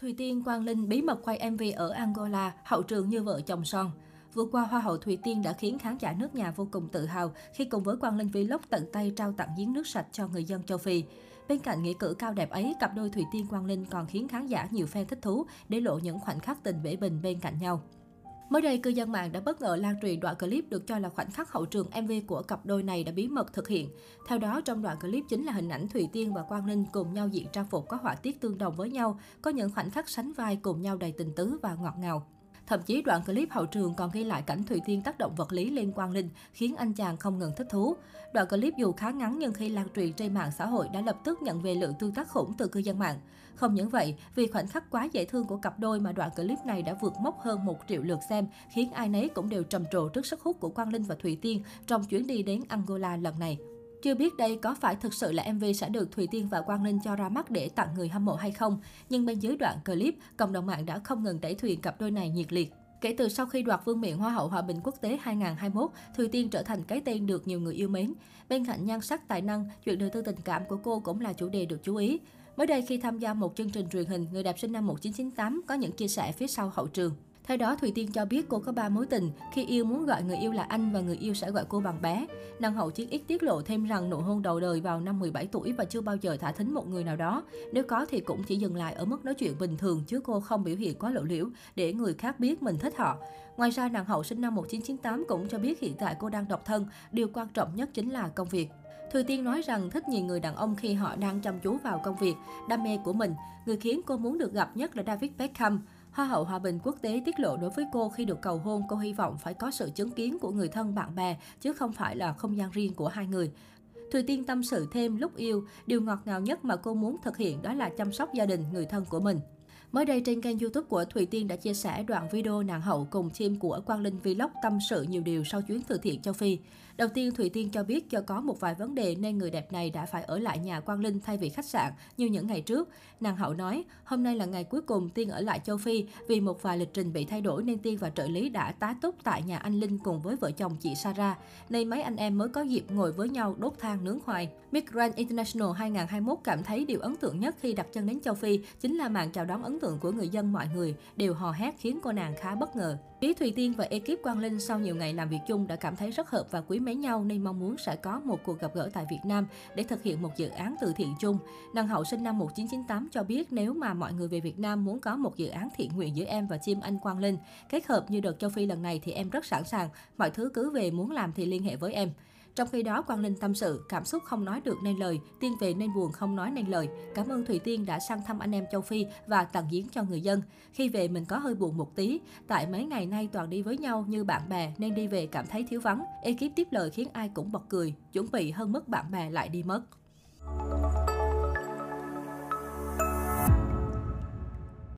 Thùy Tiên Quang Linh bí mật quay MV ở Angola, hậu trường như vợ chồng son. Vừa qua, Hoa hậu Thùy Tiên đã khiến khán giả nước nhà vô cùng tự hào khi cùng với Quang Linh Vlog tận tay trao tặng giếng nước sạch cho người dân châu Phi. Bên cạnh nghĩa cử cao đẹp ấy, cặp đôi Thùy Tiên Quang Linh còn khiến khán giả nhiều fan thích thú để lộ những khoảnh khắc tình bể bình bên cạnh nhau. Mới đây, cư dân mạng đã bất ngờ lan truyền đoạn clip được cho là khoảnh khắc hậu trường MV của cặp đôi này đã bí mật thực hiện. Theo đó, trong đoạn clip chính là hình ảnh Thùy Tiên và Quang Linh cùng nhau diện trang phục có họa tiết tương đồng với nhau, có những khoảnh khắc sánh vai cùng nhau đầy tình tứ và ngọt ngào. Thậm chí đoạn clip hậu trường còn ghi lại cảnh Thủy Tiên tác động vật lý lên Quang Linh, khiến anh chàng không ngừng thích thú. Đoạn clip dù khá ngắn nhưng khi lan truyền trên mạng xã hội đã lập tức nhận về lượng tương tác khủng từ cư dân mạng. Không những vậy, vì khoảnh khắc quá dễ thương của cặp đôi mà đoạn clip này đã vượt mốc hơn 1 triệu lượt xem, khiến ai nấy cũng đều trầm trồ trước sức hút của Quang Linh và Thủy Tiên trong chuyến đi đến Angola lần này. Chưa biết đây có phải thực sự là MV sẽ được Thùy Tiên và Quang Linh cho ra mắt để tặng người hâm mộ hay không, nhưng bên dưới đoạn clip, cộng đồng mạng đã không ngừng đẩy thuyền cặp đôi này nhiệt liệt. Kể từ sau khi đoạt vương miện Hoa hậu Hòa bình quốc tế 2021, Thùy Tiên trở thành cái tên được nhiều người yêu mến. Bên cạnh nhan sắc tài năng, chuyện đời tư tình cảm của cô cũng là chủ đề được chú ý. Mới đây khi tham gia một chương trình truyền hình, người đẹp sinh năm 1998 có những chia sẻ phía sau hậu trường. Theo đó, Thùy Tiên cho biết cô có ba mối tình. Khi yêu muốn gọi người yêu là anh và người yêu sẽ gọi cô bằng bé. nàng hậu chiến ít tiết lộ thêm rằng nụ hôn đầu đời vào năm 17 tuổi và chưa bao giờ thả thính một người nào đó. Nếu có thì cũng chỉ dừng lại ở mức nói chuyện bình thường chứ cô không biểu hiện quá lộ liễu để người khác biết mình thích họ. Ngoài ra, nàng hậu sinh năm 1998 cũng cho biết hiện tại cô đang độc thân. Điều quan trọng nhất chính là công việc. Thùy Tiên nói rằng thích nhìn người đàn ông khi họ đang chăm chú vào công việc, đam mê của mình. Người khiến cô muốn được gặp nhất là David Beckham. Hoa hậu Hòa bình quốc tế tiết lộ đối với cô khi được cầu hôn, cô hy vọng phải có sự chứng kiến của người thân bạn bè, chứ không phải là không gian riêng của hai người. Thùy Tiên tâm sự thêm lúc yêu, điều ngọt ngào nhất mà cô muốn thực hiện đó là chăm sóc gia đình, người thân của mình. Mới đây trên kênh youtube của Thùy Tiên đã chia sẻ đoạn video nàng hậu cùng team của Quang Linh Vlog tâm sự nhiều điều sau chuyến từ thiện châu Phi. Đầu tiên, Thùy Tiên cho biết do có một vài vấn đề nên người đẹp này đã phải ở lại nhà Quang Linh thay vì khách sạn như những ngày trước. Nàng hậu nói, hôm nay là ngày cuối cùng Tiên ở lại châu Phi vì một vài lịch trình bị thay đổi nên Tiên và trợ lý đã tá túc tại nhà anh Linh cùng với vợ chồng chị Sarah. Nên mấy anh em mới có dịp ngồi với nhau đốt than nướng khoai. Miss Grand International 2021 cảm thấy điều ấn tượng nhất khi đặt chân đến châu Phi chính là màn chào đón ấn tượng của người dân mọi người đều hò hét khiến cô nàng khá bất ngờ. Phía Thùy Tiên và ekip Quang Linh sau nhiều ngày làm việc chung đã cảm thấy rất hợp và quý mến nhau nên mong muốn sẽ có một cuộc gặp gỡ tại Việt Nam để thực hiện một dự án từ thiện chung. Nàng hậu sinh năm 1998 cho biết nếu mà mọi người về Việt Nam muốn có một dự án thiện nguyện giữa em và chim anh Quang Linh, kết hợp như đợt châu Phi lần này thì em rất sẵn sàng, mọi thứ cứ về muốn làm thì liên hệ với em. Trong khi đó, Quang Linh tâm sự, cảm xúc không nói được nên lời, tiên về nên buồn không nói nên lời. Cảm ơn Thùy Tiên đã sang thăm anh em châu Phi và tặng giếng cho người dân. Khi về mình có hơi buồn một tí, tại mấy ngày nay toàn đi với nhau như bạn bè nên đi về cảm thấy thiếu vắng. Ekip tiếp lời khiến ai cũng bật cười, chuẩn bị hơn mất bạn bè lại đi mất.